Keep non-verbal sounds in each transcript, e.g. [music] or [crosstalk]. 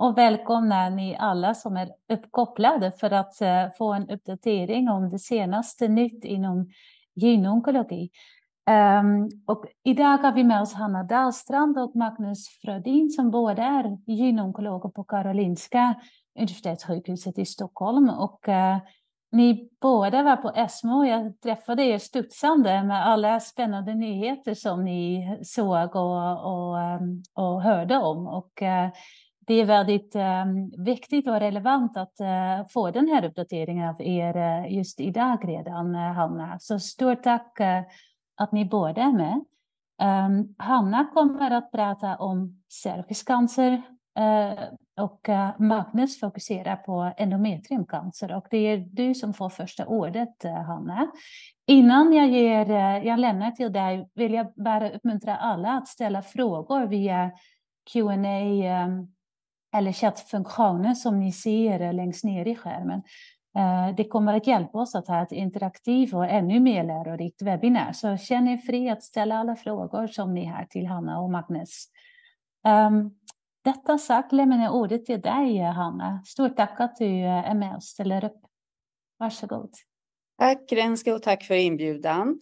och välkomna ni alla som är uppkopplade för att eh, få en uppdatering om det senaste nytt inom gynonkologi. Um, ehm, och idag har vi med oss Hanna Dahlstrand och Magnus Frödin som båda är gynonkologer på Karolinska universitetssjukhuset i Stockholm. Och uh, ni båda var på ESMO. Jag träffade er studsande med alla spännande nyheter som ni såg och, och, ehm, och hörde om. Och, uh, det är väldigt ehm, viktigt och relevant att eh, få den här uppdateringen av er eh, just idag redan, eh, Hanna. Så stort tack att ni båda är med. Um, Hanna kommer att prata om cervixcancer uh, och uh, Magnus fokuserar på endometriumcancer. Och det är du som får första ordet, uh, Hanna. Innan jag, ger, jag lämnar till dig vill jag bara uppmuntra alla att ställa frågor via Q&A um, ehm, eller chattfunktionen som ni ser längst ner i skärmen. Eh, det kommer att hjälpa oss att ha ett interaktivt och ännu mer lärorikt webbinar. Så känn er fri att ställa alla frågor som ni har till Hanna och Magnus. Um, detta sagt lämnar jag ordet till dig, Hanna. Stort tack att du eh, är med och ställer upp. Varsågod. Tack Renske, och tack för inbjudan.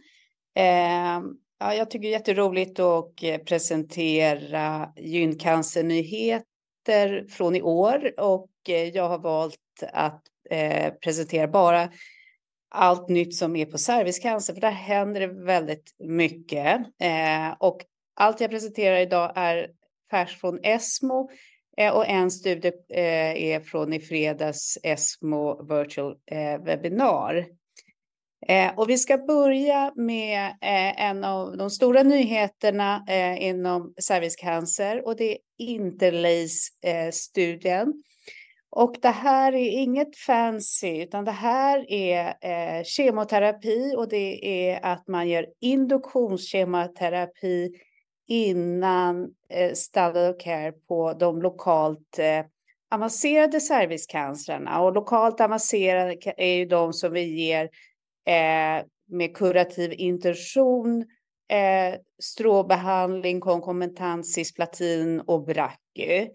Eh, ja, jag tycker det är jätteroligt att eh, presentera gyncancernyheter från i år och eh, jag har valt att eh, presentera bara allt nytt som är på cervixcancer, för där händer det väldigt mycket. Eh, och allt jag presenterar idag är färskt från ESMO eh, och en studie eh, är från i fredags ESMO Virtual eh, Webinar. Eh, och vi ska börja med eh, en av de stora nyheterna eh, inom cervixcancer och det är Interlace-studien eh, och det här är inget fancy, utan det här är eh, kemoterapi och det är att man gör induktionskemoterapi innan eh, standard of care på de lokalt eh, avancerade cervixcancerna. Och lokalt avancerade är ju de som vi ger eh, med kurativ intention, eh, stråbehandling, konkomitant cisplatin och brachy.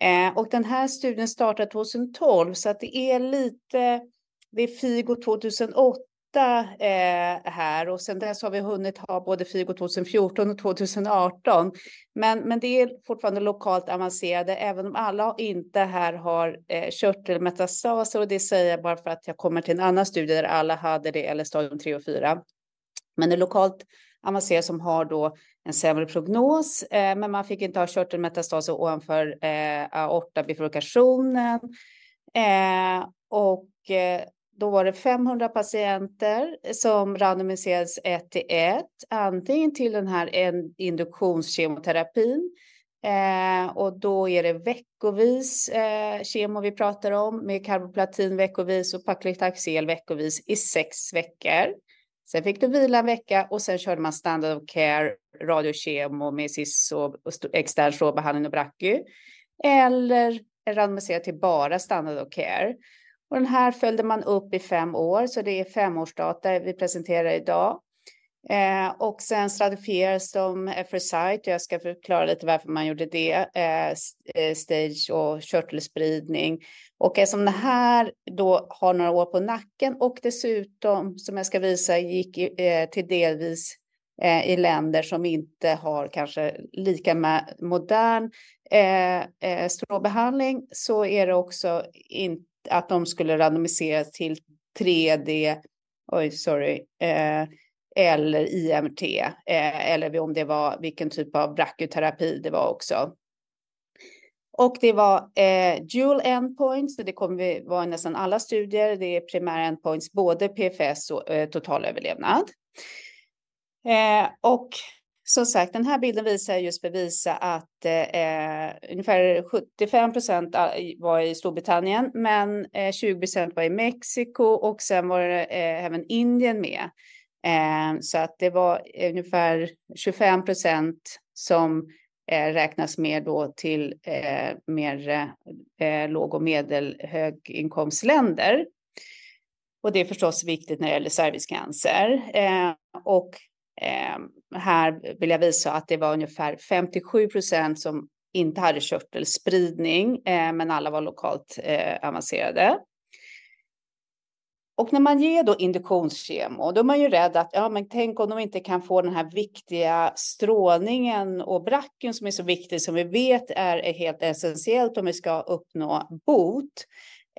Eh, och den här studien startade 2012 så att det är lite, det är FIGO 2008 eh, här och sen dess har vi hunnit ha både FIGO 2014 och 2018. Men, men det är fortfarande lokalt avancerade även om alla inte här har eh, körtelmetastaser och det säger jag bara för att jag kommer till en annan studie där alla hade det eller stadium 3 och 4. Men det är lokalt avancerat som har då en sämre prognos, eh, men man fick inte ha körtelmetastaser ovanför eh, aortabifurkationen. Eh, och eh, då var det 500 patienter som randomiserades ett till ett, antingen till den här induktionskemoterapin, eh, och då är det veckovis eh, kemo vi pratar om med karboplatin veckovis och paclitaxel veckovis i sex veckor. Sen fick du vila en vecka och sen körde man standard of care, radiokemo med SIS och extern strålbehandling och brachy. Eller randomiserat till bara standard of care. Och den här följde man upp i fem år, så det är femårsdata vi presenterar idag. Eh, och sen stratifieras de för site. Jag ska förklara lite varför man gjorde det. Eh, eh, stage och körtelspridning. Och eftersom det här då har några år på nacken och dessutom, som jag ska visa, gick eh, till delvis eh, i länder som inte har kanske lika modern eh, eh strålbehandling så är det också inte att de skulle randomiseras till 3D, oj sorry, eh, eller IMT, eh, eller om det var vilken typ av brachyterapi det var också. Och det var eh, dual endpoints, det kommer vara i nästan alla studier. Det är primära endpoints, både PFS och eh, totalöverlevnad. Eh, och som sagt, den här bilden visar just för att visa att eh, ungefär 75 procent ah, var i Storbritannien, men eh, 20 procent var i Mexiko och sen var det eh, även Indien med. Eh, så att det var ungefär 25 procent som eh, räknas med då till eh, mer eh, låg och medelhöginkomstländer. Och det är förstås viktigt när det gäller cervixcancer. Eh, och Ehm, här vill jag visa att det var ungefär 57 procent som inte hade körtelspridning, eh, men alla var lokalt eh, avancerade. Och när man ger då induktionskemo, då är man ju rädd att, ja men tänk om de inte kan få den här viktiga strålningen och bracken som är så viktig, som vi vet är helt essentiellt om vi ska uppnå bot.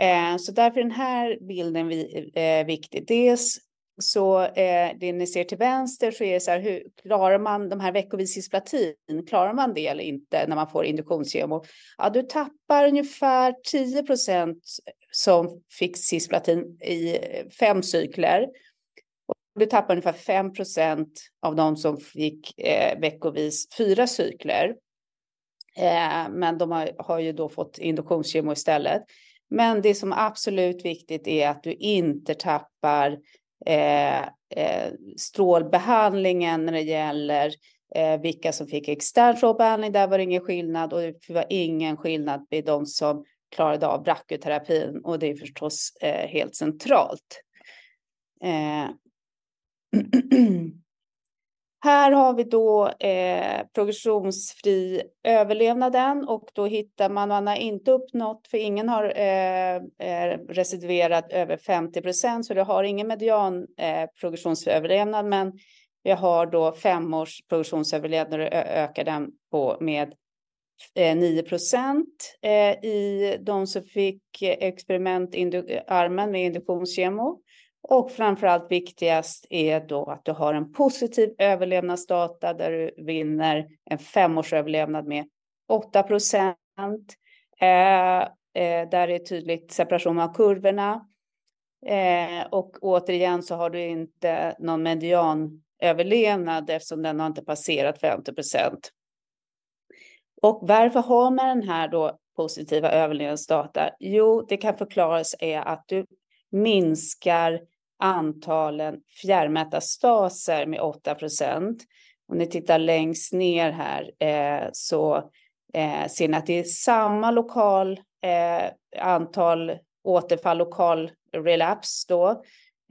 Eh, så därför är den här bilden vi, eh, viktig. Dels så eh, det ni ser till vänster så är det så här, hur klarar man de här veckovis cisplatin? Klarar man det eller inte när man får induktionsgemo? Ja, du tappar ungefär 10 procent som fick cisplatin i eh, fem cykler. Och du tappar ungefär 5 procent av de som fick eh, veckovis fyra cykler. Eh, men de har, har ju då fått induktionsgemo istället. Men det som är absolut viktigt är att du inte tappar Eh, eh, strålbehandlingen när det gäller eh, vilka som fick extern strålbehandling. Där var det ingen skillnad och det var ingen skillnad vid de som klarade av brachyterapin och det är förstås eh, helt centralt. Eh, [clears throat] Här har vi då eh, progressionsfri överlevnaden och då hittar man, man har inte uppnått, för ingen har eh, eh residuerat över 50 procent, så det har ingen median eh, progressionsfri överlevnad, men vi har då fem års progressionsöverlevnad och ökar den på med eh, 9 procent eh, i de som fick eh, experimentarmen med induktionskemo. Och framförallt viktigast är då att du har en positiv överlevnadsdata där du vinner en femårsöverlevnad med 8 procent. Eh, eh, där är tydligt separation av kurvorna. Eh, och återigen så har du inte någon medianöverlevnad eftersom den har inte passerat 50 procent. Och varför har man den här då positiva överlevnadsdata? Jo, det kan förklaras är att du minskar antalen fjärrmetastaser med 8 procent. Om ni tittar längst ner här eh, så eh, ser ni att det är samma lokal eh, antal återfall, lokal relaps då.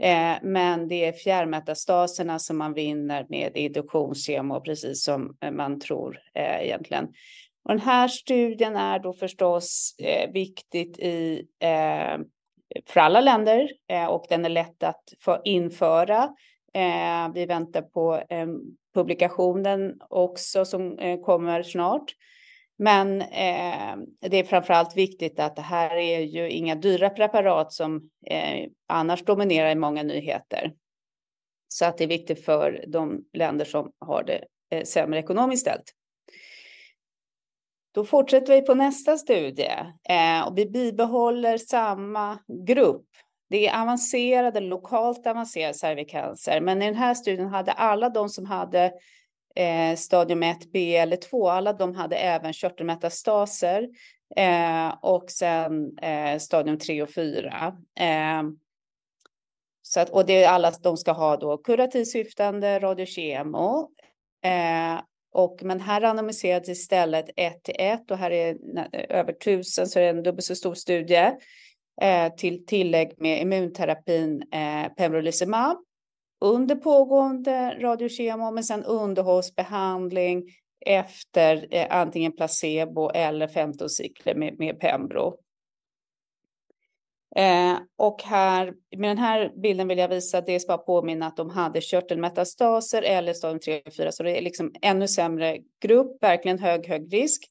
Eh, men det är fjärrmetastaserna som man vinner med induktionskemo, precis som man tror eh, egentligen. Och den här studien är då förstås eh, viktigt i eh, för alla länder eh, och den är lätt att få införa. Eh, vi väntar på eh, publikationen också som eh, kommer snart. Men eh, det är framför allt viktigt att det här är ju inga dyra preparat som eh, annars dominerar i många nyheter. Så att det är viktigt för de länder som har det sämre ekonomiskt ställt. Då fortsätter vi på nästa studie eh, och vi bibehåller samma grupp. Det är avancerade, lokalt avancerad cervicancer, men i den här studien hade alla de som hade eh, stadium 1B eller 2, alla de hade även körtelmetastaser eh, och sen eh, stadium 3 och 4. Eh, så att, och det är alla de ska ha då kurativsyftande, radiokemo eh, och, men här randomiserades istället 1 till 1 och här är eh, över tusen så är det en dubbelt så stor studie eh, till tillägg med immunterapin eh, pembrolizumab under pågående radiokemo men sen underhållsbehandling efter eh, antingen placebo eller 15 cykler med, med pembro. Eh, och här, med den här bilden vill jag visa dels bara påminna att de hade körtelmetastaser eller stadium 3 och 4, så det är liksom ännu sämre grupp, verkligen hög, hög risk.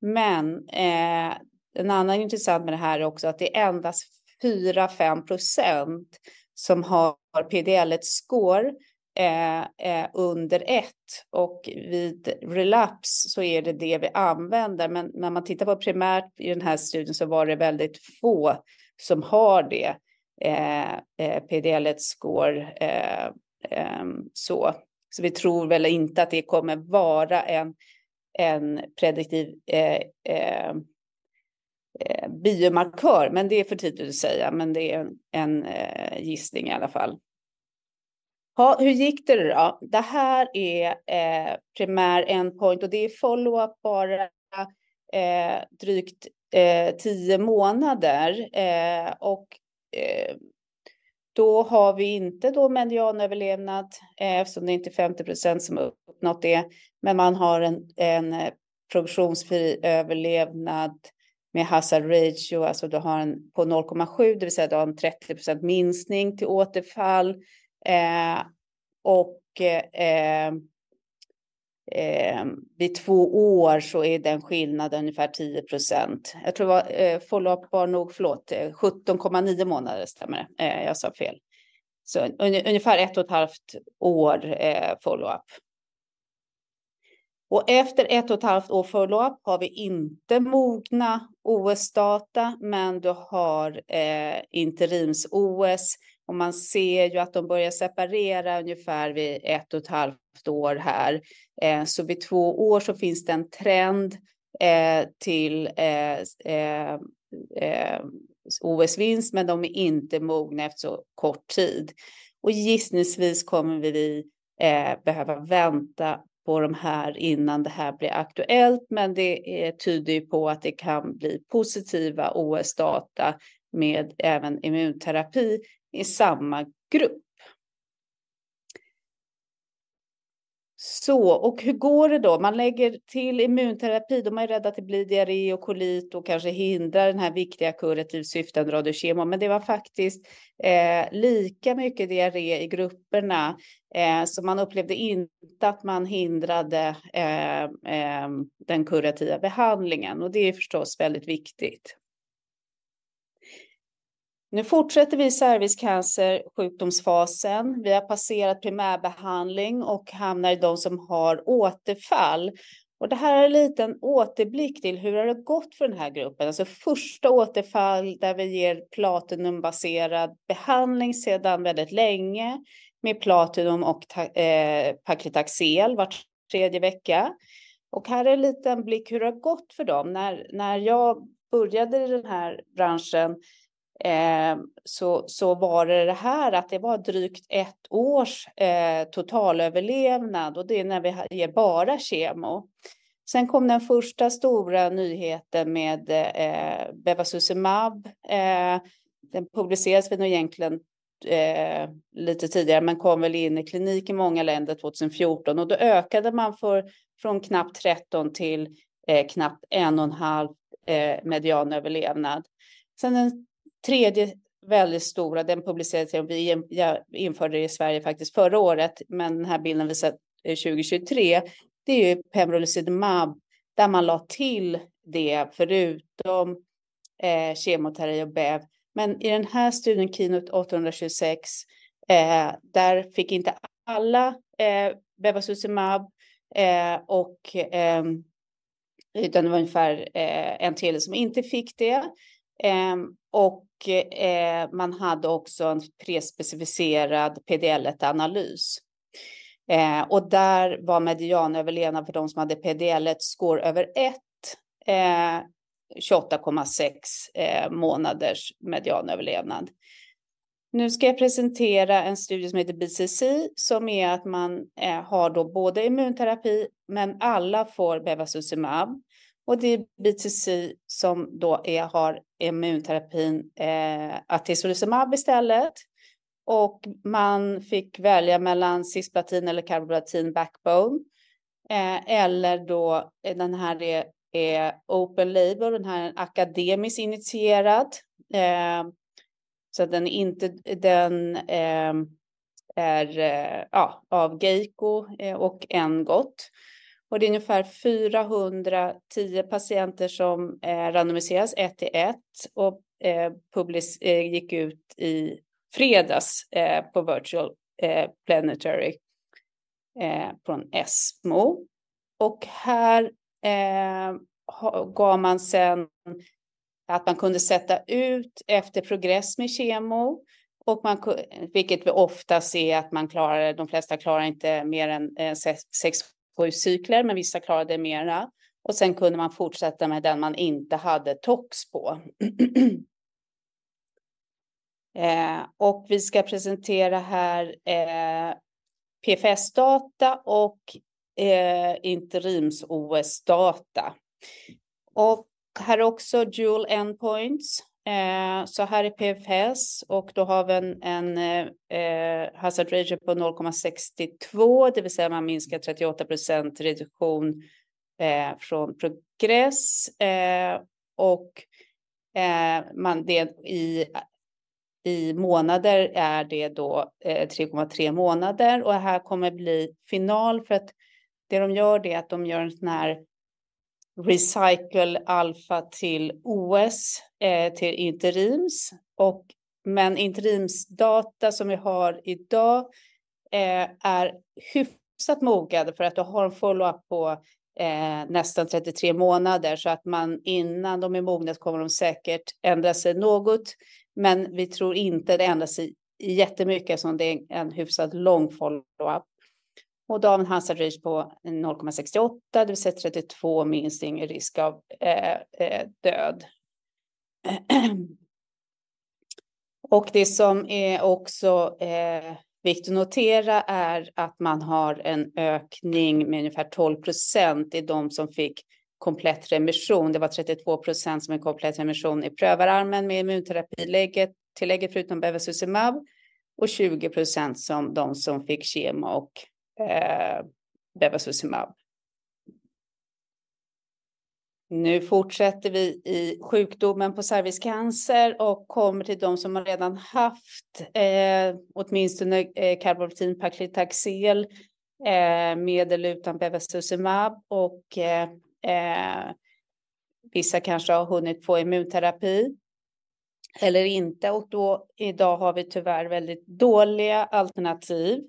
Men eh, en annan intressant med det här är också att det är endast 4-5 procent som har PDL1 score eh, eh, under 1 och vid relaps så är det det vi använder. Men när man tittar på primärt i den här studien så var det väldigt få som har det eh, eh PDL-1-score. Eh, eh, så. så vi tror väl inte att det kommer vara en, en prediktiv eh, eh, eh biomarkör, men det är för tidigt att säga, men det är en, en eh, gissning i alla fall. Ha, hur gick det då? Det här är eh, primär endpoint och det är follow-up bara eh, drygt eh, tio månader. Eh, och eh, då har vi inte då medianöverlevnad eh, eftersom det inte är 50 procent som har uppnått det. Men man har en, en eh, progressionsfri överlevnad med hazard ratio, alltså du har en på 0,7, det vill säga du har en 30 minskning till återfall. Eh, och eh, eh, vid två år så är den skillnaden ungefär 10 procent. Jag tror det var eh, follow-up var nog, förlåt, eh, 17,9 månader stämmer det. Eh, jag sa fel. Så un, ungefär ett och ett halvt år eh, follow-up. Och efter ett och ett halvt år follow-up har vi inte mogna OS-data, men du har eh, interims-OS och man ser ju att de börjar separera ungefär vid ett och ett halvt år här. Eh, så vid två år så finns det en trend eh, till eh, eh, eh OS-vinst, men de är inte mogna efter så kort tid. Och gissningsvis kommer vi eh, behöva vänta på de här innan det här blir aktuellt, men det är, tyder ju på att det kan bli positiva OS-data med även immunterapi i samma grupp. Så, och hur går det då? Man lägger till immunterapi, de är rädda att det blir diarré och kolit och kanske hindrar den här viktiga kurativ syftande radiokemo. Men det var faktiskt eh, lika mycket diarré i grupperna, eh, så man upplevde inte att man hindrade eh, eh den kurativa behandlingen. Och det är förstås väldigt viktigt. Nu fortsätter vi cervixcancer sjukdomsfasen. Vi har passerat primärbehandling och hamnar i de som har återfall. Och det här är en liten återblick till hur har det gått för den här gruppen. Alltså första återfall där vi ger platinumbaserad behandling sedan väldigt länge med platinum och eh, paclitaxel var tredje vecka. Och här är en liten blick hur det har gått för dem. När, när jag började i den här branschen eh, så, så var det det här att det var drygt ett års eh, totalöverlevnad och det är när vi ger bara kemo. Sen kom den första stora nyheten med eh, Bevacizumab. Eh, den publicerades väl egentligen eh, lite tidigare, men kom väl in i klinik i många länder 2014 och då ökade man för, från knappt 13 till eh, knappt en och en halv eh, medianöverlevnad. Sen den tredje väldigt stora, den publicerades, vi införde det i Sverige faktiskt förra året, men den här bilden visar eh, 2023. Det är ju pembrolizumab där man la till det förutom eh, kemoterapi och BEV. Men i den här studien, Keynote 826, eh, där fick inte alla eh, bevacizumab eh, och eh, utan det var ungefär eh, en tredjedel som inte fick det. Eh, och eh, man hade också en prespecificerad PDL-analys. Eh, och där var medianöverlevnad för de som hade PDL-score över 1 eh, 28,6 eh, månaders medianöverlevnad. Nu ska jag presentera en studie som heter BCC som är att man eh, har då både immunterapi men alla får bevacizumab. Och det är BTC som då är, har immunterapin eh, atezolizumab istället. Och man fick välja mellan cisplatin eller carboplatin backbone. Eh, eller då eh, den här är, är open label, den här är akademiskt initierad. Eh, så den är inte den eh, är eh, ja, av Geico eh, och Engott. Och det är ungefär 410 patienter som eh, randomiseras ett till ett och eh, publis, eh, gick ut i fredags eh, på Virtual eh, Planetary eh, från ESMO. Och här eh, gav man sen att man kunde sätta ut efter progress med kemo och man, vilket vi ofta ser att man klarar, de flesta klarar inte mer än eh, sex sju cykler, men vissa klarade mera. Och sen kunde man fortsätta med den man inte hade tox på. [clears throat] eh, och vi ska presentera här eh, PFS-data och eh, interims-OS-data. Och här också dual endpoints. Eh, så här är PFS och då har vi en, en eh, hazard ratio på 0,62, det vill säga man minskar 38 procent reduktion eh, från Progress eh, och eh, man, det, i, i månader är det då eh, 3,3 månader. Och här kommer bli final för att det de gör det är att de gör en sån här Recycle Alpha till OS eh, till interims och men interimsdata som vi har idag eh, är hyfsat mogade för att du har en follow-up på eh, nästan 33 månader så att man innan de är mogna kommer de säkert ändra sig något. Men vi tror inte det ändrar sig jättemycket som det är en hyfsat lång follow-up. Och då har vi en hazard på 0,68, det vill säga 32 minst ingen risk av eh, eh, död. [clears throat] Och det som är också eh, viktigt att notera är att man har en ökning med ungefär 12 procent i de som fick komplett remission. Det var 32 procent som en komplett remission i prövararmen med immunterapilägget, tillägget förutom bevacizumab och 20 procent som de som fick kemo och eh, bevacizumab. Nu fortsätter vi i sjukdomen på cervixcancer och kommer till de som har redan haft eh, åtminstone eh, karboplatin paclitaxel, eh, medel utan bevacizumab och eh, eh, vissa kanske har hunnit få immunterapi eller inte och då idag har vi tyvärr väldigt dåliga alternativ.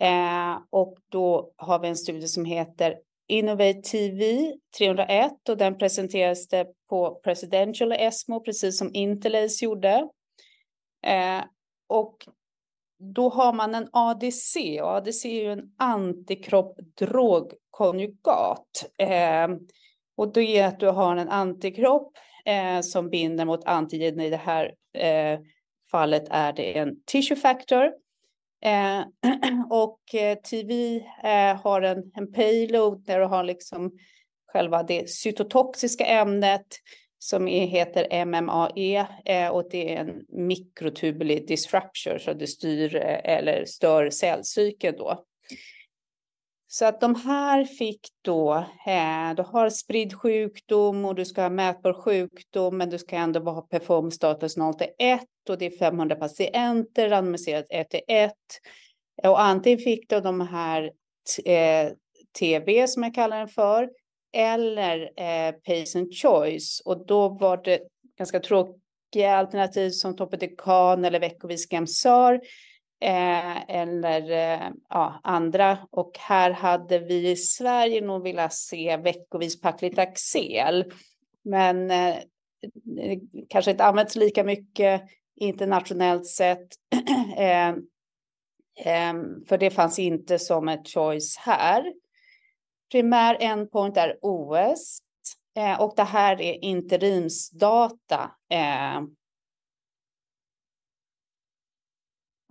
Eh, och då har vi en studie som heter Innovate TV 301 och den presenterades det på Presidential ESMO precis som Interlace gjorde. Eh, och då har man en ADC och ADC är ju en antikropp-drogkonjugat. Eh, och det är att du har en antikropp eh, som binder mot antigen. I det här eh, fallet är det en tissue factor Eh, [clears throat] och eh, TV eh, har en, en payload där du har liksom själva det cytotoxiska ämnet som är, heter MMAE eh, och det är en mikrotubuli disruptor så det styr eh, eller stör cellcykeln då. Så att de här fick då, eh, du har spridd sjukdom och du ska ha mätbar sjukdom, men du ska ändå ha performstatus 0 till 1 och det är 500 patienter randomiserat 1 till 1. Och antingen fick du de här eh, TB som jag kallar den för, eller eh, patient choice. Och då var det ganska tråkiga alternativ som Topotecan eller veckovis Gemsar eh, eller eh, ja, andra. Och här hade vi i Sverige nog velat se veckovis Paclitaxel. Men eh, kanske inte använts lika mycket internationellt sett. Eh, [clears throat] eh, för det fanns inte som ett choice här. Primär endpoint är OS eh, och det här är interimsdata ehm,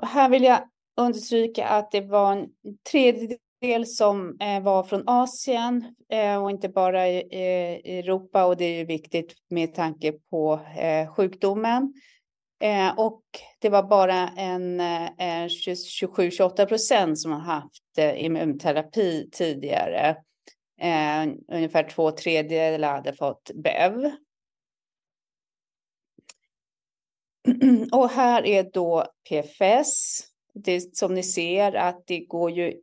Och här vill jag understryka att det var en tredjedel som eh, var från Asien eh, och inte bara i, Europa och det är ju viktigt med tanke på eh, sjukdomen. Och det var bara en 27-28 procent som har haft immunterapi tidigare. ungefär två tredjedelar hade fått BEV. [clears throat] Och här är då PFS. Det som ni ser att det går ju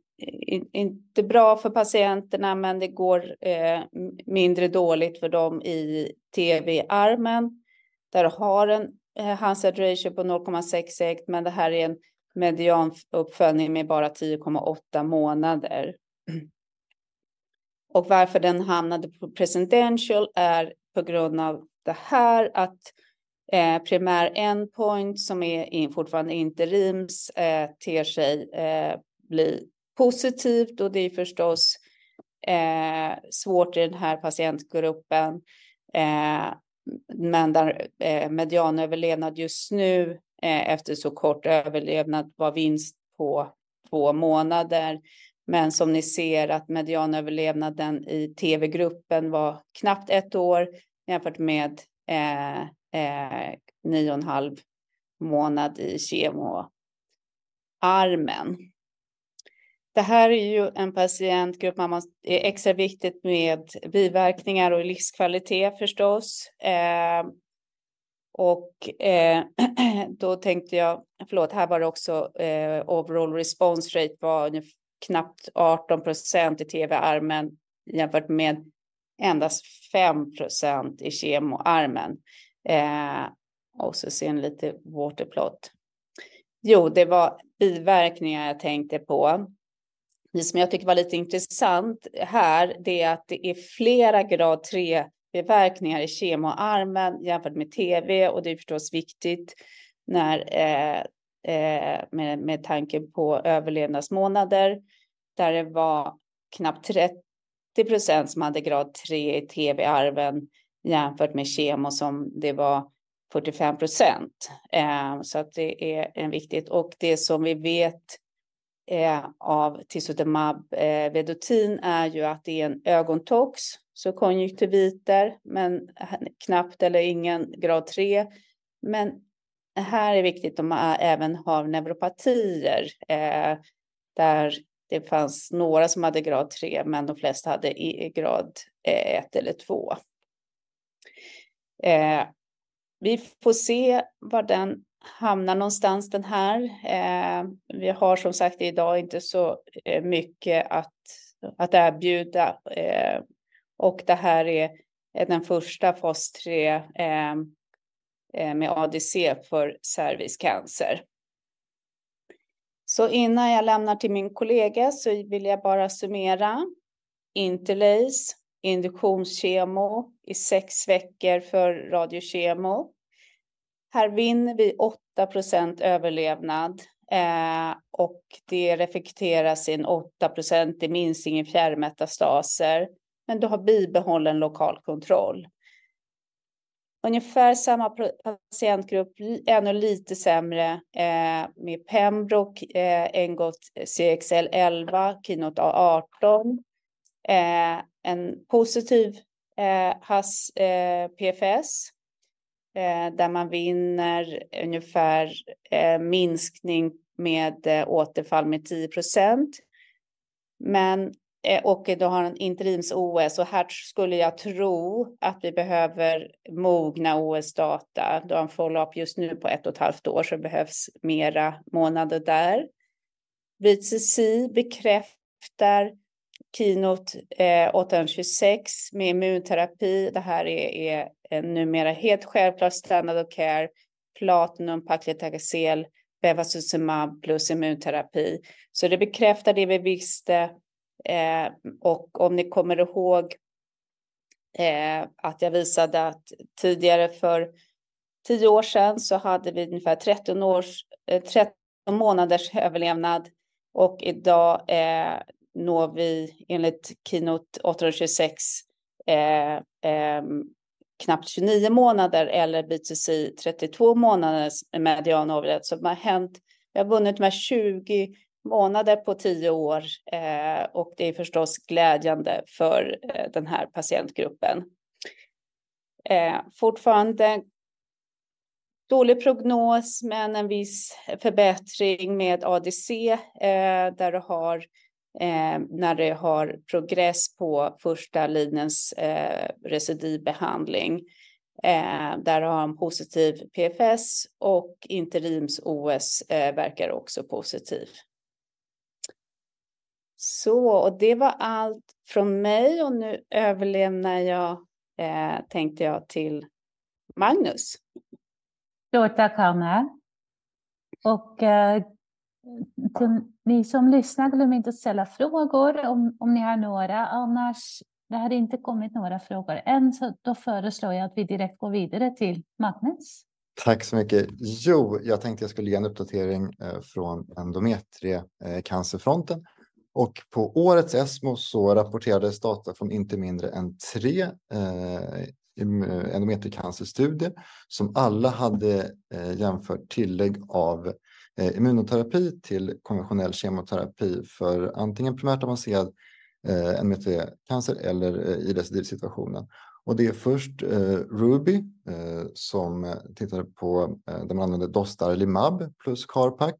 inte bra för patienterna, men det går eh, mindre dåligt för dem i TV-armen. Där har en eh, Hansard ratio på 0,66, men det här är en medianuppföljning med bara 10,8 månader. [clears throat] Och varför den hamnade på presidential är på grund av det här att Eh, primär endpoint som är in, fortfarande interims eh, ter sig eh, bli positivt och det är förstås eh, svårt i den här patientgruppen. Eh, men där eh, medianöverlevnad just nu eh, efter så kort överlevnad var vinst på två månader. Men som ni ser att medianöverlevnaden i tv-gruppen var knappt ett år jämfört med eh, eh, nio och en halv månad i kemoarmen. det här är ju en patientgrupp man måste, är extra viktigt med biverkningar och livskvalitet förstås. Eh, och eh, [clears throat] då tänkte jag, förlåt, här var det också eh, overall response rate var knappt 18 procent i tv-armen jämfört med endast 5 procent i kemoarmen. Eh, och så sen lite waterplot. Jo, det var biverkningar jag tänkte på. Det som jag tycker var lite intressant här, det är att det är flera grad 3 biverkningar i kemoarmen jämfört med tv och det är förstås viktigt när, eh, eh, med, med tanke på överlevnadsmånader där det var knappt 30 procent som hade grad 3 i tv-arven jämfört med kemo som det var 45 procent. Eh, så att det är en viktigt och det som vi vet eh, av tisotumab eh, vedotin är ju att det är en ögontox, så konjunktiviter, men knappt eller ingen grad 3. Men här är viktigt om man även har neuropatier eh, där det fanns några som hade grad 3, men de flesta hade grad eh, 1 eller 2. Eh, vi får se var den hamnar någonstans den här. Eh, vi har som sagt idag inte så eh, mycket att, att erbjuda eh, och det här är den första fas 3 eh, eh, med ADC för cervixcancer. Så innan jag lämnar till min kollega så vill jag bara summera. Interlace, induktionskemo i sex veckor för radiokemo. Här vinner vi 8% överlevnad eh, och det reflekteras i en 8 i minskning i fjärrmetastaser. Men du har bibehållen lokal kontroll. Ungefär samma patientgrupp, ännu lite sämre eh, med Pembroke, eh, Engot CXL 11, Kinot A18. Eh, en positiv eh, HAS eh, PFS eh, där man vinner ungefär eh, minskning med eh, återfall med 10 procent. Men eh, och du har en interims-OS och här skulle jag tro att vi behöver mogna OS-data. Du har en follow-up just nu på ett och ett halvt år så det behövs mera månader där. VCC bekräftar Keynote eh, 826 med immunterapi. Det här är, är numera helt självklart standard of care. Platinum, paclitaxel, bevacizumab plus immunterapi. Så det bekräftar det vi visste. Eh, och om ni kommer ihåg eh, att jag visade att tidigare för tio år sedan så hade vi ungefär 13, års, eh, 13 månaders överlevnad och idag eh, når vi enligt Keynote 826 eh, eh, knappt 29 månader eller B2C 32 månaders median overhead. Så det har hänt, vi har vunnit med 20 månader på 10 år eh, och det är förstås glädjande för eh, den här patientgruppen. Eh, fortfarande dålig prognos men en viss förbättring med ADC eh, där du har eh, när det har progress på första linjens eh, recidivbehandling. Eh, där har han positiv PFS och interims-OS eh, verkar också positiv. Så, och det var allt från mig och nu överlämnar jag, eh, tänkte jag, till Magnus. Stort tack, Hanna. Och eh, till ni som lyssnar, glöm inte att ställa frågor om, om ni har några. Annars, det har inte kommit några frågor än, så då föreslår jag att vi direkt går vidare till Magnus. Tack så mycket. Jo, jag tänkte jag skulle ge en uppdatering eh, från endometriecancerfronten. Och på årets ESMO så rapporterades data från inte mindre än tre eh, endometriecancerstudier som alla hade eh, jämfört tillägg av Eh, immunoterapi till konventionell kemoterapi för antingen primärt avancerad eh, endometriecancer eller eh, i recidivsituationen. Och det är först eh, Ruby eh, som tittade på eh, där man använde Dostarlimab plus Carpac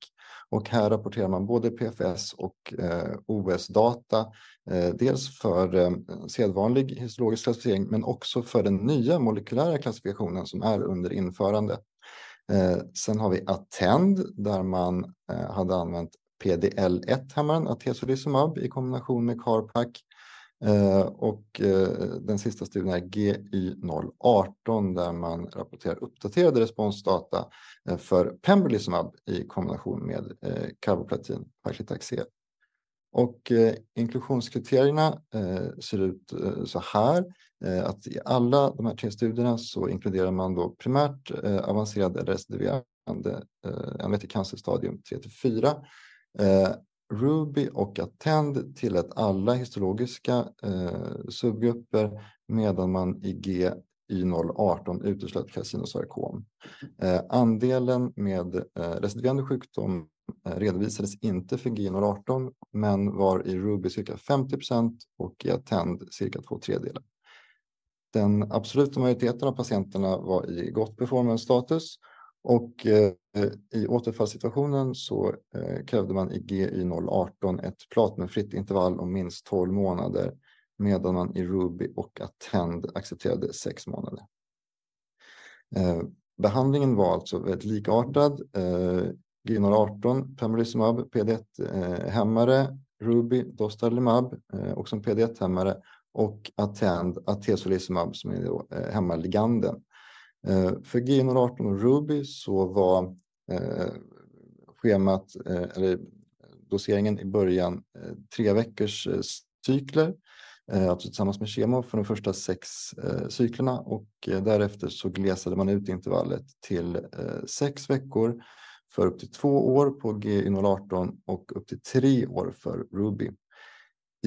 och här rapporterar man både PFS och eh, OS-data, eh, dels för eh, sedvanlig histologisk klassificering men också för den nya molekylära klassifikationen som är under införande. Eh, sen har vi Attend där man eh, hade använt PDL1-hämmaren atezolizumab i kombination med Carpac Eh, och eh, den sista studien är GY018 där man rapporterar uppdaterade responsdata eh, för pembrolizumab i kombination med eh, carboplatin paclitaxel. Och eh, inklusionskriterierna eh, ser ut eh, så här att i alla de här tre studierna så inkluderar man då primärt avancerad eller residuerande MVT cancerstadium 3 till 4 Ruby och Attend tillät alla histologiska eh, subgrupper medan man i GY018 uteslöt carcinosarkom. Eh, andelen med eh, residuerande sjukdom Eh, redovisades inte för GY018 men var i Ruby cirka 50% och i Attend cirka två tredjedelar. Den absoluta majoriteten av patienterna var i gott performance status och eh, i återfallssituationen så eh, krävde man i GY018 ett platinumfritt intervall om minst 12 månader medan man i Ruby och Attend accepterade 6 månader. Eh, behandlingen var alltså väldigt likartad. Eh, G018, pembrolizumab, PD1-hämmare, eh, Ruby, dostarlimab, eh, också en PD1-hämmare och Attend, atezolizumab som är då, eh, hämmar liganden. Eh, för G018 och Ruby så var eh, schemat, eh, eller doseringen i början tre veckors cykler, alltså tillsammans med kemo för de första sex cyklerna och därefter så glesade man ut intervallet till sex veckor för upp till två år på GY018 och upp till tre år för Ruby.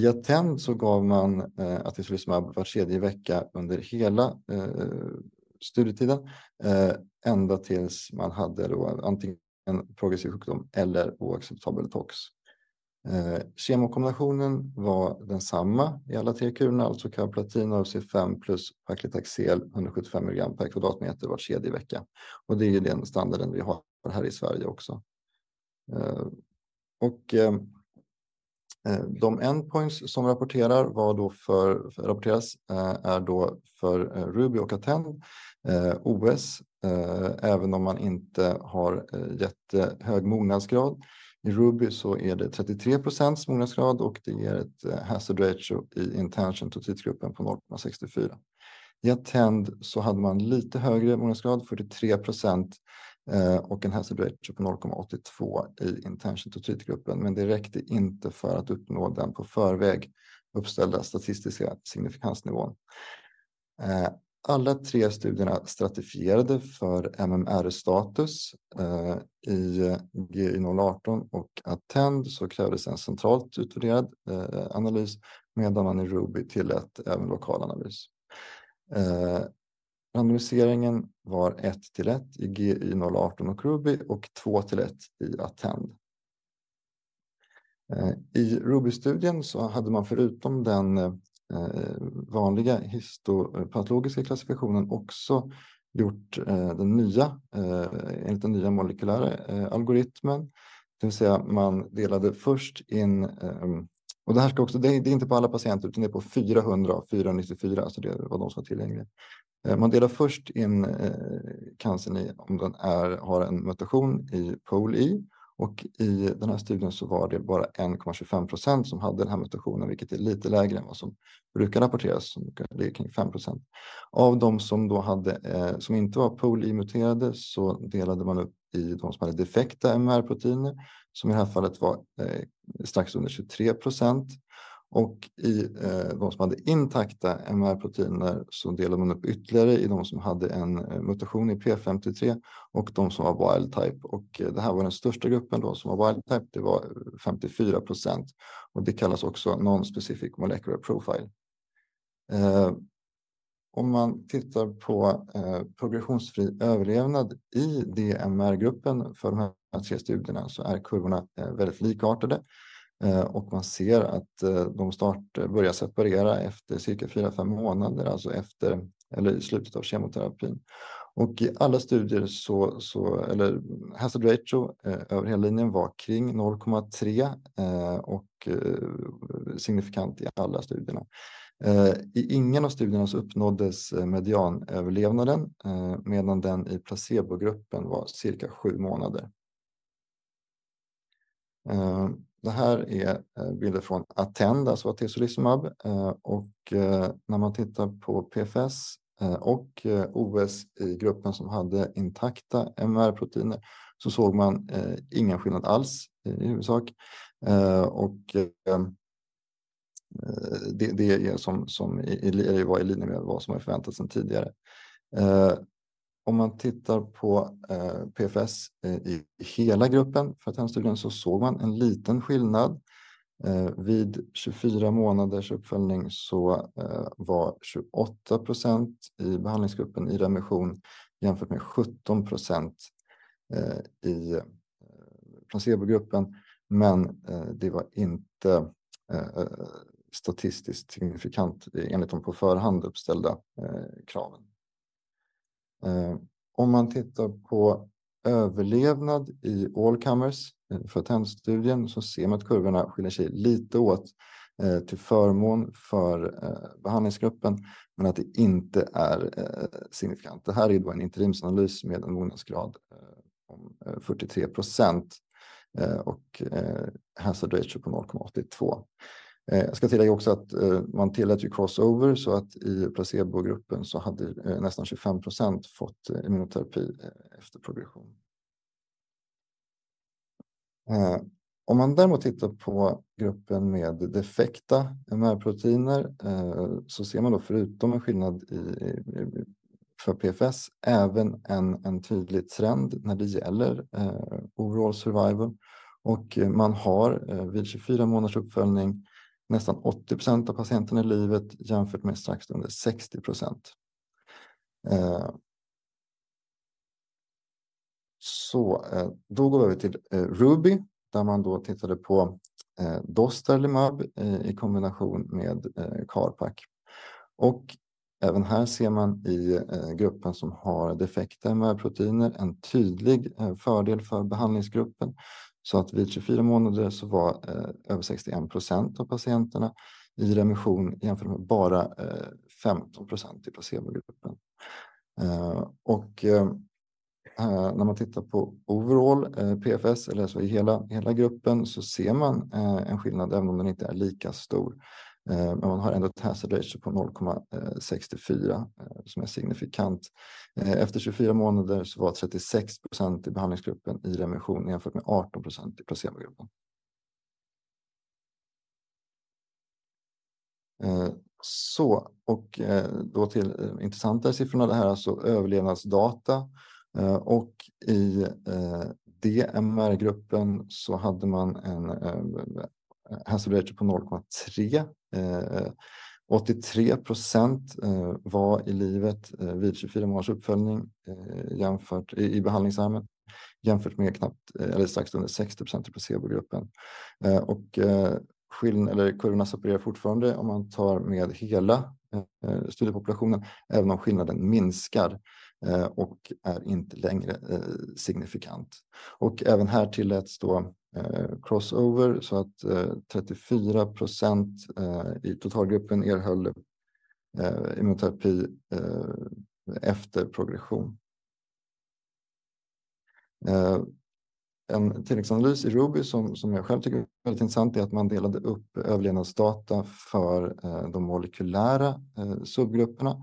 I Attend så gav man eh, atezolizumab var tredje vecka under hela eh, studietiden eh, ända tills man hade då antingen progressiv sjukdom eller oacceptabel tox. Eh, kemokombinationen var densamma i alla tre kurerna, alltså karplatin och C5 plus paclitaxel 175 mg per kvadratmeter var tredje vecka. Och det är ju den standarden vi har här i Sverige också. Eh, och eh, eh, de endpoints som rapporterar var då för, för rapporteras är då för Ruby och Attend OS, även om man inte har jättehög mognadsgrad. I Ruby så är det 33 procents mognadsgrad och det ger ett hazard ratio i intention to gruppen på 0,64. I Attend så hade man lite högre mognadsgrad, 43 procent, Eh, och en hazard ratio på 0,82 i intention to treat-gruppen, men det räckte inte för att uppnå den på förväg uppställda statistiska signifikansnivån. Eh, alla tre studierna stratifierade för MMR-status. Eh, I GY018 och Attend så krävdes en centralt utvärderad analys medan man i Ruby tillät även lokal analys. Randomiseringen var 1 till 1 i GY018 och Ruby och 2 till 1 i Attend. Eh, I Ruby-studien så hade man förutom den eh, vanliga histopatologiska klassifikationen också gjort eh, den nya, enligt den nya molekylära algoritmen. Det vill säga man delade först in, ehm, och det här ska också, det är inte på alla patienter utan det är på 400 av 494, alltså det var de som var tillgängliga. Eh, man delar först in eh, cancern i om den är, har en mutation i POL-I e. och i den här studien så var det bara 1,25 procent som hade den här mutationen, vilket är lite lägre än vad som brukar rapporteras, som ligger kring 5 procent. Av de som då hade, eh, som inte var POL-I-muterade så delade man upp i de som hade defekta MR-proteiner, som i det här fallet var eh, strax under 23 procent och i eh, de som hade intakta MR-proteiner så delade man upp ytterligare i de som hade en eh, mutation i P53 och de som var wild type. Och eh, det här var den största gruppen då som var wild type, det var eh, 54 procent. Och det kallas också non-specific molecular profile. Eh, om man tittar på eh, progressionsfri överlevnad i DMR-gruppen för de här tre studierna så är kurvorna eh, väldigt likartade. Eh, och man ser att eh, de start, eh, börjar separera efter cirka 4-5 månader, alltså efter eller i slutet av kemoterapin. Och i alla studier så, så eller hazard ratio eh, över hela linjen var kring 0,3 eh, och eh, signifikant i alla studierna. Eh, I ingen av studierna så uppnåddes medianöverlevnaden eh, medan den i placebogruppen var cirka sju månader. Det här är eh, bilder från Attend, alltså atezolizumab eh, och eh, när man tittar på PFS och OS i gruppen som hade intakta MR-proteiner så såg man ingen skillnad alls i huvudsak. Och det, det är som, som i, var i linje med vad som har förväntats sedan tidigare. Om man tittar på eh, PFS eh, i hela gruppen för tandstudien så såg man en liten skillnad eh, vid 24 månaders uppföljning så var 28 procent i behandlingsgruppen i remission jämfört med 17 procent i placebogruppen. Men det var inte statistiskt signifikant enligt de på förhand uppställda kraven. Eh, om man tittar på överlevnad i all comers eh, för tandstudien så ser man att kurvorna skiljer sig lite åt eh, till förmån för behandlingsgruppen, men att det inte är signifikant. Det här är då en interimsanalys med en mognadsgrad om 43 procent och hazard ratio på 0,82. Eh, jag ska tillägga också att eh, man tillät ju crossover så att i placebogruppen så hade eh, nästan 25 procent fått immunoterapi efter progression. Om man däremot tittar på gruppen med defekta MR-proteiner så ser man då förutom en skillnad i, för PFS även en, en tydlig trend när det gäller overall survival. Och man har vid 24 månaders uppföljning nästan 80 procent av patienterna i livet jämfört med strax under 60 procent. Eh, så eh, då går vi över till eh, Ruby där man då tittade på eh, Dostarlimab i kombination med eh, Carpac. Och även här ser man i eh, gruppen som har defekta MR-proteiner en tydlig fördel för behandlingsgruppen. Så att vid 24 månader så var eh, över 61 procent av patienterna i remission jämfört med bara eh, 15 procent i placebogruppen. Eh, och Eh, när man tittar på overall eh, PFS, eller så i hela, hela gruppen, så ser man eh, en skillnad även om den inte är lika stor. Eh, men man har ändå ett hazard ratio på 0,64 eh, som är signifikant. Eh, efter 24 månader så var 36 procent i behandlingsgruppen i remission jämfört med 18 procent i placebogruppen. Så, och då till intressantare siffrorna, det här är alltså överlevnadsdata och i DMR-gruppen så hade man en Eh, hazard ratio på 0,3. 83 eh, eh, procent var i livet vid 24 månaders uppföljning jämfört i behandlingsarmen jämfört med knappt eller strax under 60 procent i placebogruppen. Och skillnad, eller kurvorna separerar fortfarande om man tar med hela studiepopulationen, även om skillnaden minskar. Och är inte längre signifikant. Och även här tilläts då Eh, crossover så att eh, 34 procent eh, i totalgruppen erhöll immunoterapi efter progression. En tilläggsanalys i Ruby som, som jag själv tycker är väldigt intressant är att man delade upp överlevnadsdata för de molekylära subgrupperna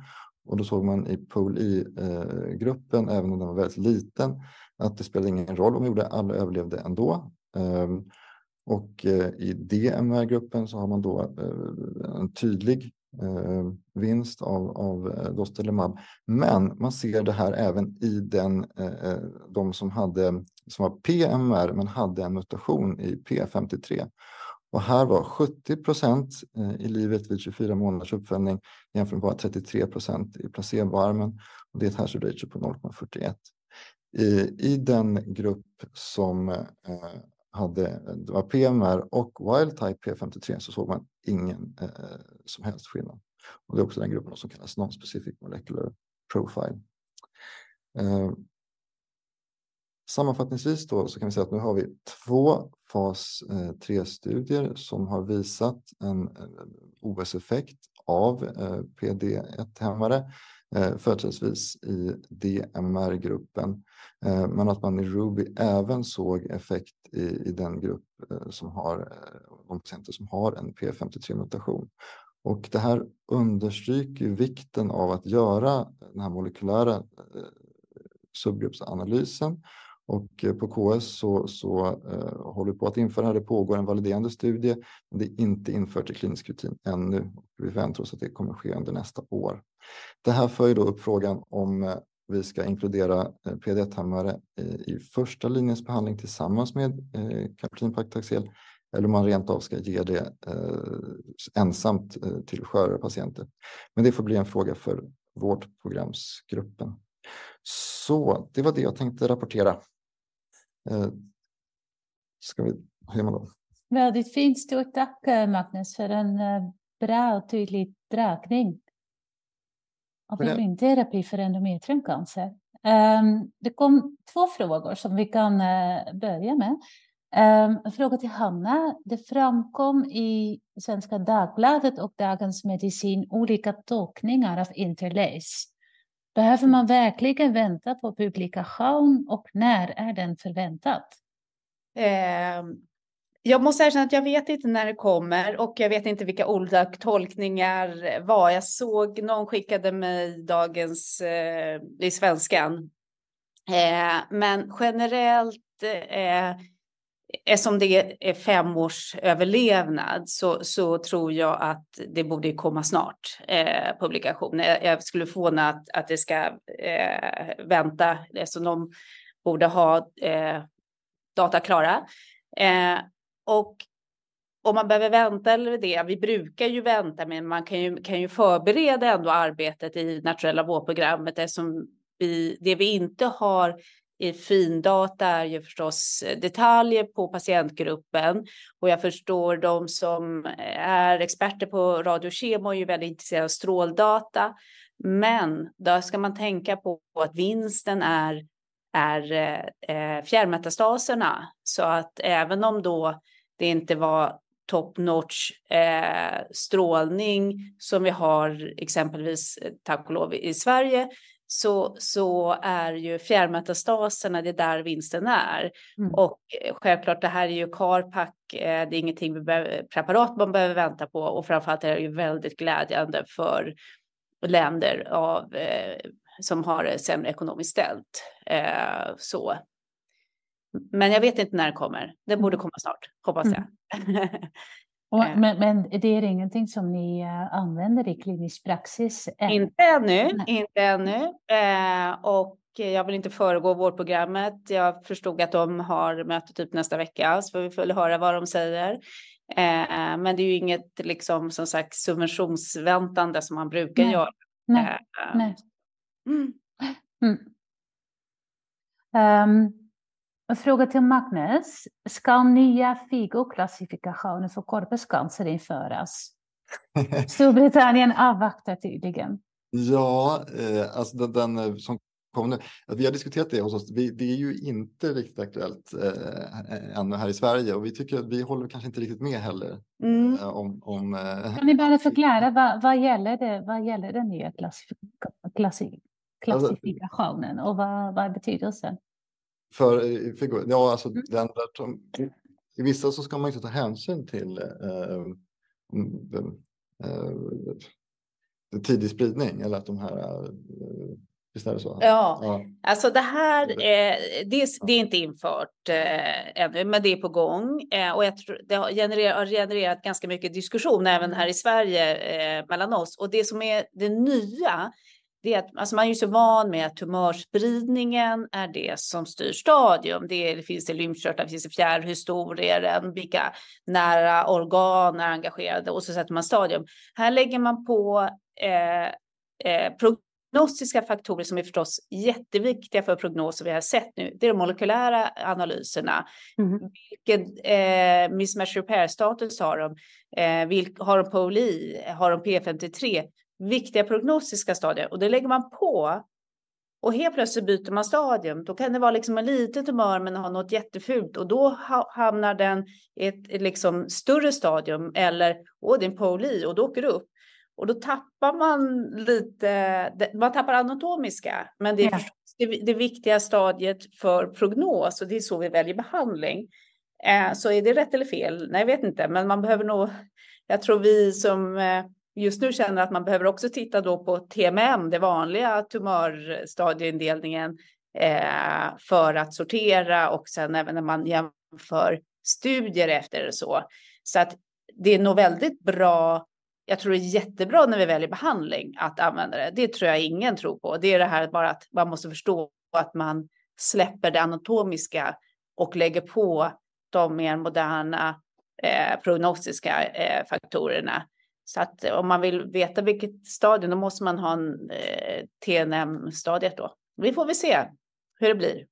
och då såg man i pool I-gruppen, även om den var väldigt liten, att det spelade ingen roll om vi gjorde, alla överlevde ändå. Ehm, och eh, i DMR-gruppen så har man då eh, en tydlig ehm, vinst av, av eh, Dostelimab. Men man ser det här även i den, de som, hade, som var PMR men hade en mutation i P53. Och här var 70 procent i livet vid 24 månaders uppföljning jämfört med bara 33 procent i placeboarmen. Och det är ett hazard ratio på 0,41. I, I den grupp som eh, hade, det var PMR och wild type P53 så såg man ingen eh, som helst skillnad. Och det är också den gruppen som kallas non-specific molecular profile. Eh, sammanfattningsvis då så kan vi säga att nu har vi två fas eh, 3-studier som har visat en OS-effekt av eh, PD1-hämmare eh, företrädesvis i DMR-gruppen. Eh, men att man i Ruby även såg effekt i, i den grupp eh, som har eh, de patienter som har en P53-mutation. Och det här understryker vikten av att göra den här molekylära eh, subgruppsanalysen och eh, på KS så, så eh, håller vi på att införa det här. Det pågår en validerande studie, men det är inte infört i klinisk rutin ännu. Vi väntar oss att det kommer ske under nästa år. Det här för ju då upp frågan om eh, vi ska inkludera eh, PD1-hämmare i, första linjens behandling tillsammans med eh, kaplinpaktaxel eller om man rent av ska ge det ensamt till skörare patienter. Men det får bli en fråga för vårdprogramsgruppen. Så det var det jag tänkte rapportera. Ska vi, hur man då? Väldigt fint. Stort tack Magnus för en bra och tydlig dragning av immunterapi för endometriumcancer. Um, det kom två frågor som vi kan uh, börja med. Um, en fråga till Hanna. Det framkom i Svenska Dagbladet och Dagens Medicin olika tolkningar av interlace. Behöver man verkligen vänta på publikation och när är den förväntad? Jag måste erkänna att jag vet inte när det kommer och jag vet inte vilka olika tolkningar var. Jag såg någon skickade mig dagens eh, i svenskan. Eh, men generellt eh, eftersom det är fem års överlevnad så, så tror jag att det borde komma snart, eh, publikation. Jag, jag skulle förvåna att, att det ska eh, vänta, eftersom de borde ha eh, data klara. Eh, och om man behöver vänta eller det, vi brukar ju vänta, men man kan ju, kan ju förbereda ändå arbetet i nationella vårdprogrammet eftersom vi, det vi inte har i findata är ju förstås detaljer på patientgruppen och jag förstår de som är experter på radiokemo är ju väldigt intresserade av stråldata. Men då ska man tänka på att vinsten är, är eh, fjärrmetastaserna så att även om då det inte var top notch eh, strålning som vi har exempelvis tack och lov i Sverige så, så är ju fjärrmetastaserna, det är där vinsten är. Mm. Och eh, självklart, det här är ju CarPac, eh, det är ingenting vi behöver, preparat man behöver vänta på och framförallt är det ju väldigt glädjande för länder av, eh, som har det sämre ekonomiskt ställt. så. Men jag vet inte när det kommer. Det borde mm. komma snart, hoppas jag. Mm. [laughs] Och, eh. men, men, det är ingenting som ni uh, använder i klinisk praxis? Än. Inte ännu, Nej. inte ännu. Eh, och jag vill inte föregå vårdprogrammet. Jag förstod att de har möte typ nästa vecka, så vi får höra vad de säger. Eh, men det är ju inget liksom som sagt subventionsväntande som man brukar Nej. göra. Nej. Eh, Nej. Mm. Mm. Um, en fråga till Magnus. Ska nya FIGO-klassifikationer för korpuscancer införas? [laughs] Storbritannien avvaktar tydligen. Ja, eh, alltså den, den, eh, som kom nu. Vi har diskuterat det hos oss. Vi, det är ju inte riktigt aktuellt eh, ännu här i Sverige och vi tycker att vi håller kanske inte riktigt med heller. Mm. Eh, om, om, eh, kan ni bara förklara vad, vad, gäller det, vad gäller den nya klassifik klassif klassifikationen och vad, vad är betydelsen? För, för ja, alltså mm. den där, i vissa så ska man inte ta hänsyn till eh, eh, tidig spridning eller att de här eh, Visst är det så? Ja, ja. alltså det här eh, det, det, är inte infört eh, ännu, men det är på gång eh, och jag tror det har genererat, har genererat ganska mycket diskussion även här i Sverige eh, mellan oss. Och det som är det nya det är att alltså man är ju så van med att tumörspridningen är det som styr stadium. Det, det finns det lymfkörtlar, det finns det fjärrhistorier, vilka nära organ är engagerade och så sätter man stadium. Här lägger man på eh, eh, diagnostiska faktorer som är förstås jätteviktiga för prognos som vi har sett nu, det är de molekylära analyserna. Mm. Vilken eh, mismatch repair-status har de? Eh, vilk, har de POLI? Har de P53? Viktiga prognostiska stadier och det lägger man på och helt plötsligt byter man stadium. Då kan det vara liksom en liten tumör men ha något jättefult och då hamnar den i ett, liksom större stadium eller åh, det är en poli och då åker det upp. Och då tappar man lite, man tappar anatomiska, men det är ja. det, det viktiga stadiet för prognos och det är så vi väljer behandling. Eh, så är det rätt eller fel? Nej, jag vet inte, men man behöver nog, jag tror vi som eh, just nu känner att man behöver också titta då på TMM, det vanliga tumörstadieindelningen, eh, för att sortera och sen även när man jämför studier efter det så. Så att det är nog väldigt bra. Jag tror det är jättebra när vi väljer behandling att använda det. Det tror jag ingen tror på. Det är det här bara att man måste förstå att man släpper det anatomiska och lägger på de mer moderna eh, prognostiska eh, faktorerna. Så att om man vill veta vilket stadium, då måste man ha en eh, TNM-stadiet då. Vi får väl se hur det blir.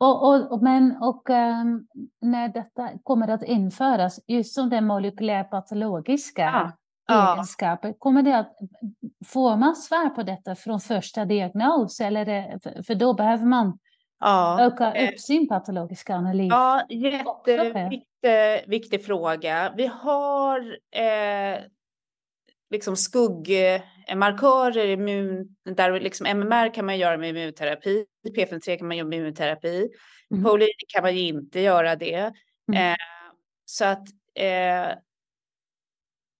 Och, och, men, och um, när detta kommer att införas, just som den molekylärpatologiska ja. egenskaper, ja. kommer det att, får man svar på detta från första diagnos? Eller det, för då behöver man ja. öka upp sin patologiska analys? Ja, jätteviktig fråga. Vi har eh, liksom skuggmarkörer, immun, där liksom MMR kan man göra med immunterapi, P53 kan man göra med immunterapi, mm. Polin kan man ju inte göra det. Mm. Eh, så att eh,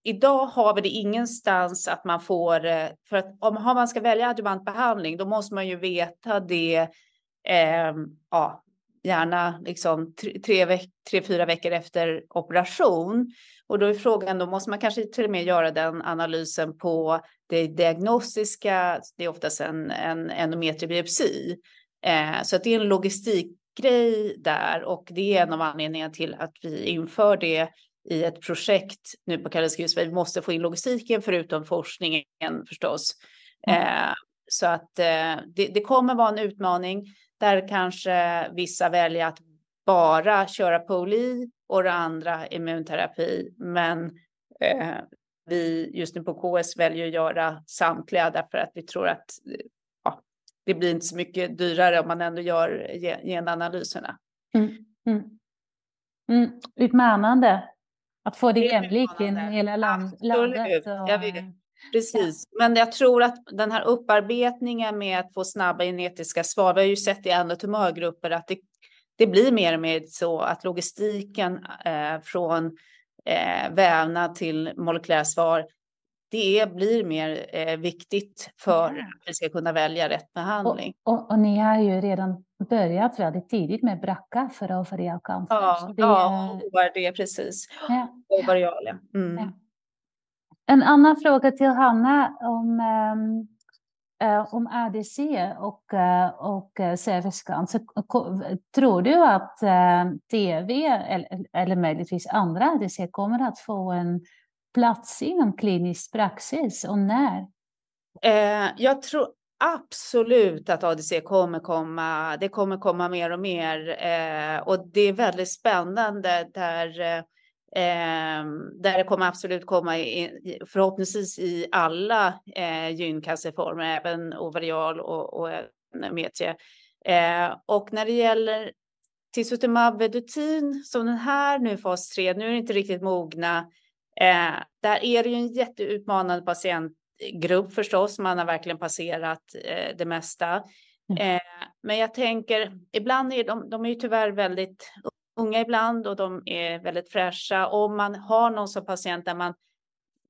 idag har vi det ingenstans att man får, eh, för att om man ska välja adjuvantbehandling, då måste man ju veta det, eh, ja, gärna liksom tre, tre, veck, tre, fyra veckor efter operation. Och då är frågan, då måste man kanske till och med göra den analysen på det diagnostiska, det är oftast en, en endometriebiopsi. Eh, så att det är en logistikgrej där och det är en av anledningarna till att vi inför det i ett projekt nu på Karolinska Vi måste få in logistiken förutom forskningen förstås. Mm. Eh, så att eh, det, det, kommer vara en utmaning där kanske vissa väljer att bara köra poli och det andra immunterapi. Men eh, vi just nu på KS väljer att göra samtliga därför att vi tror att ja, det blir inte så mycket dyrare om man ändå gör genanalyserna. Mm, mm. Mm, utmanande att få det jämlikt i hela land, landet. Och... Jag vet. Precis, ja. men jag tror att den här upparbetningen med att få snabba genetiska svar, vi har ju sett i andra tumörgrupper att det det blir mer och mer så att logistiken eh, från eh, vävnad till molekylära svar, det blir mer eh, viktigt för att vi ska kunna välja rätt behandling. Och, och, och, ni har ju redan börjat väldigt tidigt med BRCA för ovarialcancer. Ja, det, ja OVRD precis. Ja. Ovarial, mm. ja. En annan fråga till Hanna om eh, eh om ADC och, och eh, eh tror du att eh, TV eller, eller möjligtvis andra ADC kommer att få en plats inom klinisk praxis och när? Eh, jag tror absolut att ADC kommer komma. Det kommer komma mer och mer eh, och det är väldigt spännande där eh, eh, där det kommer absolut komma i, förhoppningsvis i alla eh, gyncancerformer, även ovarial och, och metrie. Eh, och när det gäller tisotumab vedotin, som den här nu fas 3, nu är det inte riktigt mogna. Eh, där är det ju en jätteutmanande patientgrupp förstås. Man har verkligen passerat eh, det mesta. Mm. Eh, men jag tänker, ibland är de, de är ju tyvärr väldigt unga ibland och de är väldigt fräscha. Om man har någon som patient där man,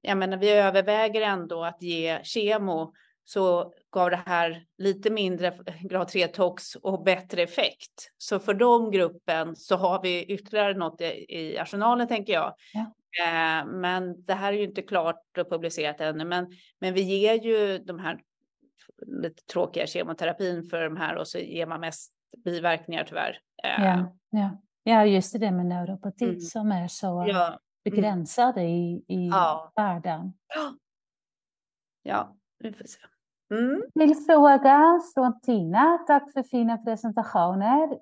jag menar vi överväger ändå att ge kemo så gav det här lite mindre grad 3-tox och bättre effekt. Så för de gruppen så har vi ytterligare något i, arsenalen tänker jag. Ja. Eh, men det här är ju inte klart och publicerat ännu, men, men vi ger ju de här lite tråkiga kemoterapin för de här och så ger man mest biverkningar tyvärr. Eh, ja, ja. Ja, just det med neuropati mm. som är så ja. Mm. begränsade i, i ja. världen. Ja. ja, vi får se. Mm. Till fråga från Tina. Tack för fina presentationer.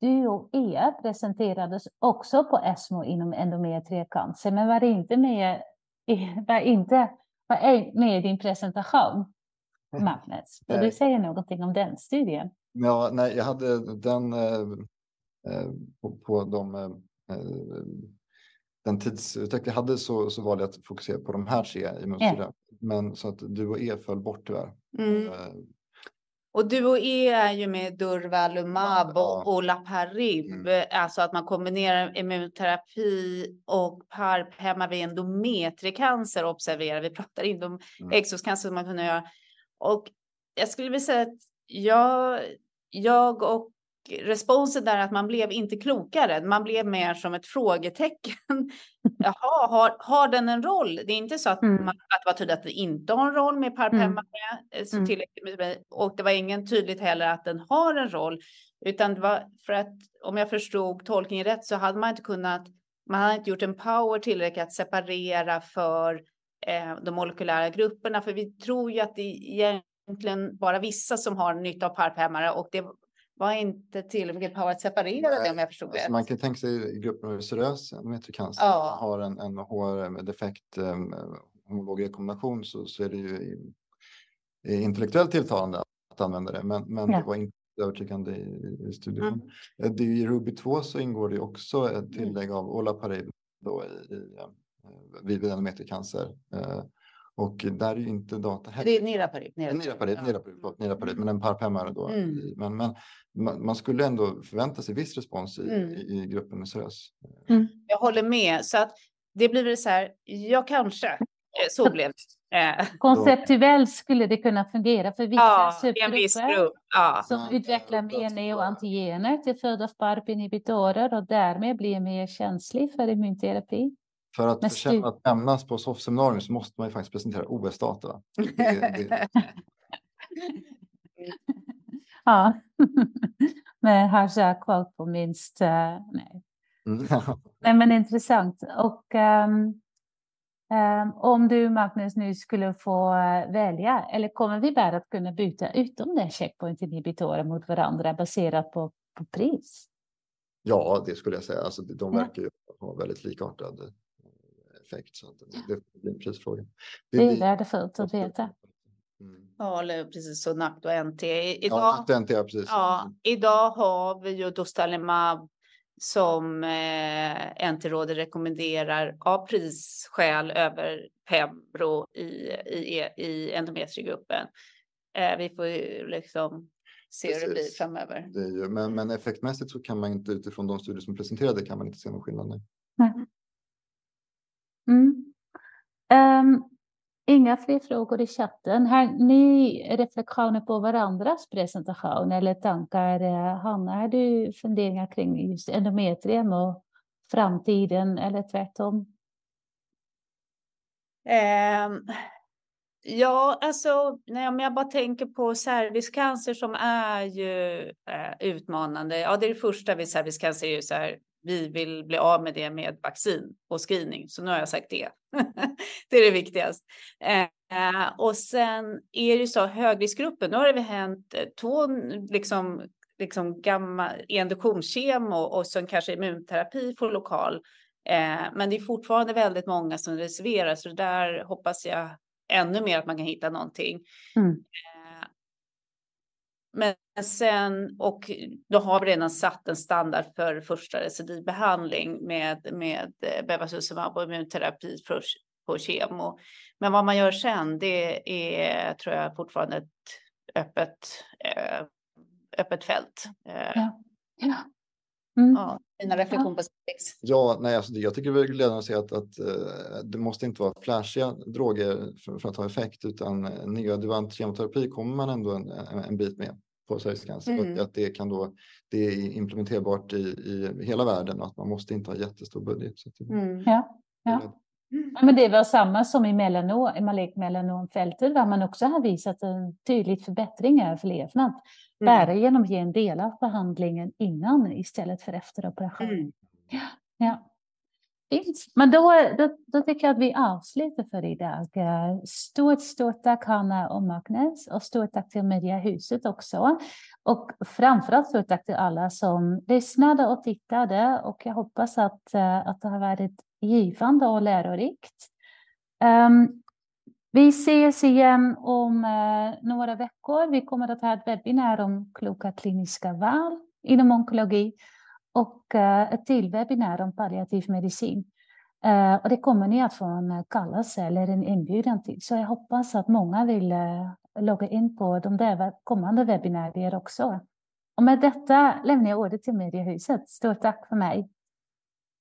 Du och Ea presenterades också på ESMO inom endometriecancer, men var inte med, var inte, var med i din presentation, [laughs] Magnus. Vill du säga någonting om den studien? Ja, nej, jag hade den eh på, på de eh, eh den tidsutveckling jag hade så, så valde jag att fokusera på de här tre immunstudierna. Ja. Men så att du och E föll bort tyvärr. Mm. Och du och E är ju med Durvalumab ja. och Olaparib, mm. alltså att man kombinerar immunterapi och PARP hemma vid endometriecancer, observera, vi pratar inte om mm. exoscancer som man kan göra. Och jag skulle vilja säga att jag, jag och responsen där att man blev inte klokare, man blev mer som ett frågetecken. [laughs] Jaha, har, har den en roll? Det är inte så att, mm. man, att det var tydligt att det inte har en roll med parphemmare, mm. så mm. och det var ingen tydligt heller att den har en roll, utan det var för att om jag förstod tolkningen rätt så hade man inte kunnat, man hade inte gjort en power tillräckligt att separera för eh, de molekylära grupperna, för vi tror ju att det egentligen bara vissa som har nytta av parphämmare och det var inte tillräckligt power att separera det om jag förstod alltså det. Man kan tänka sig gruppen med serös endometriocancer ja. har en, en HR-defekt um, homolog rekommendation så, så är det ju intellektuellt tilltalande att använda det, men, men ja. det var inte övertygande i, i studien. Mm. Eh, det, I Ruby 2 så ingår det också ett mm. tillägg av olaparib då i, i, eh, vid endometriocancer. Uh, och där är ju inte data heller. Det är niraparib. Niraparib, niraparib, niraparib, men en parpemmare då. Mm. Men, men man skulle ändå förvänta sig viss respons i, mm. i, gruppen med SÖS. Mm. Jag håller med. Så att det blir väl så här, ja kanske, eh, så blev det. [laughs] Eh. Konceptuellt skulle det kunna fungera för vissa ja, subgrupper grupp. ja. som ja, utvecklar mer neoantigener till följd av PARP-inhibitorer och därmed blir mer känslig för immunterapi. För att förtjäna att nämnas på SOF-seminarium så måste man ju faktiskt presentera OS-data. [laughs] ja, med hashtag quote på minst. Uh, nej. Mm. [laughs] nej, men intressant. Och um, um, om du, Magnus, nu skulle få uh, välja, eller kommer vi bara att kunna byta ut de där checkpoint-inhibitorer mot varandra baserat på, på pris? Ja, det skulle jag säga. Alltså, de verkar ju ha väldigt likartade effekt. Så det blir en prisfråga. Det, det är värdefullt att veta. Mm. Ja, eller precis så NACT och NT. Idag, ja, NACT ja, precis. Ja, idag har vi ju Dostalimab som eh, NT-rådet rekommenderar av prisskäl över Pembro i, i, i endometriegruppen. Eh, vi får ju liksom se hur det blir framöver. Det ju, men, men effektmässigt så kan man inte utifrån de studier som presenterade kan man inte se någon skillnad. Nej. Mm. Um, inga fler frågor i chatten. Har ni reflektioner på varandras presentation eller tankar? Hanna, har du funderingar kring just endometrium och framtiden eller tvärtom? Um, ja, alltså nej, om jag bara tänker på cervixcancer som är ju eh, utmanande. Ja, det är det första vid cervixcancer är ju så här vi vill bli av med det med vaccin och screening. Så nu har jag sagt det. [laughs] det är det viktigaste. Eh, och sen är det ju så högriskgruppen, nu har det hänt eh, två liksom, liksom gamla induktionskemo och sen kanske immunterapi får lokal. Eh, men det är fortfarande väldigt många som reserverar så där hoppas jag ännu mer att man kan hitta någonting. Mm. Eh, men sen, och då har vi redan satt en standard för första recidivbehandling med, med eh, bevacizumab och immunterapi för, på kemo. Men vad man gör sen, det är tror jag fortfarande ett öppet, äh, öppet fält. Ja. ja. Mm. Ja, dina reflektioner på sex? Ja, nej, alltså, jag tycker det är glädjande att se att, att det måste inte vara flashiga droger för, för att ha effekt, utan neoadjuvant kemoterapi kommer man ändå en, en, en bit med på cervixcancer mm. och att det kan då det är implementerbart i, i hela världen och att man måste inte ha jättestor budget. Så det, mm. ja, ja. Ja, men det var samma som i melanom, i malignt melanomfältet där man också har visat en tydlig förbättring av överlevnad. Mm. Bara genom att ge en del av behandlingen innan istället för efter operation. Mm. Ja, ja. Men då, då, då tycker jag att vi avslutar för idag. Stort, stort tack Hanna och Magnus och stort tack till Mediahuset också. Och framförallt stort tack till alla som lyssnade och tittade och jag hoppas att, eh, att det har varit givande och lärorikt. Um, vi ses igen om uh, några veckor. Vi kommer att ha ett webinar om kloka kliniska val inom onkologi och eh, ett till webbinarium om palliativ medicin. Eh, och det kommer ni att få en kallelse eller en inbjudan till. Så jag hoppas att många vill eh, logga in på de där kommande webbinarier också. Och med detta lämnar jag ordet till Mediehuset. Stort tack för mig.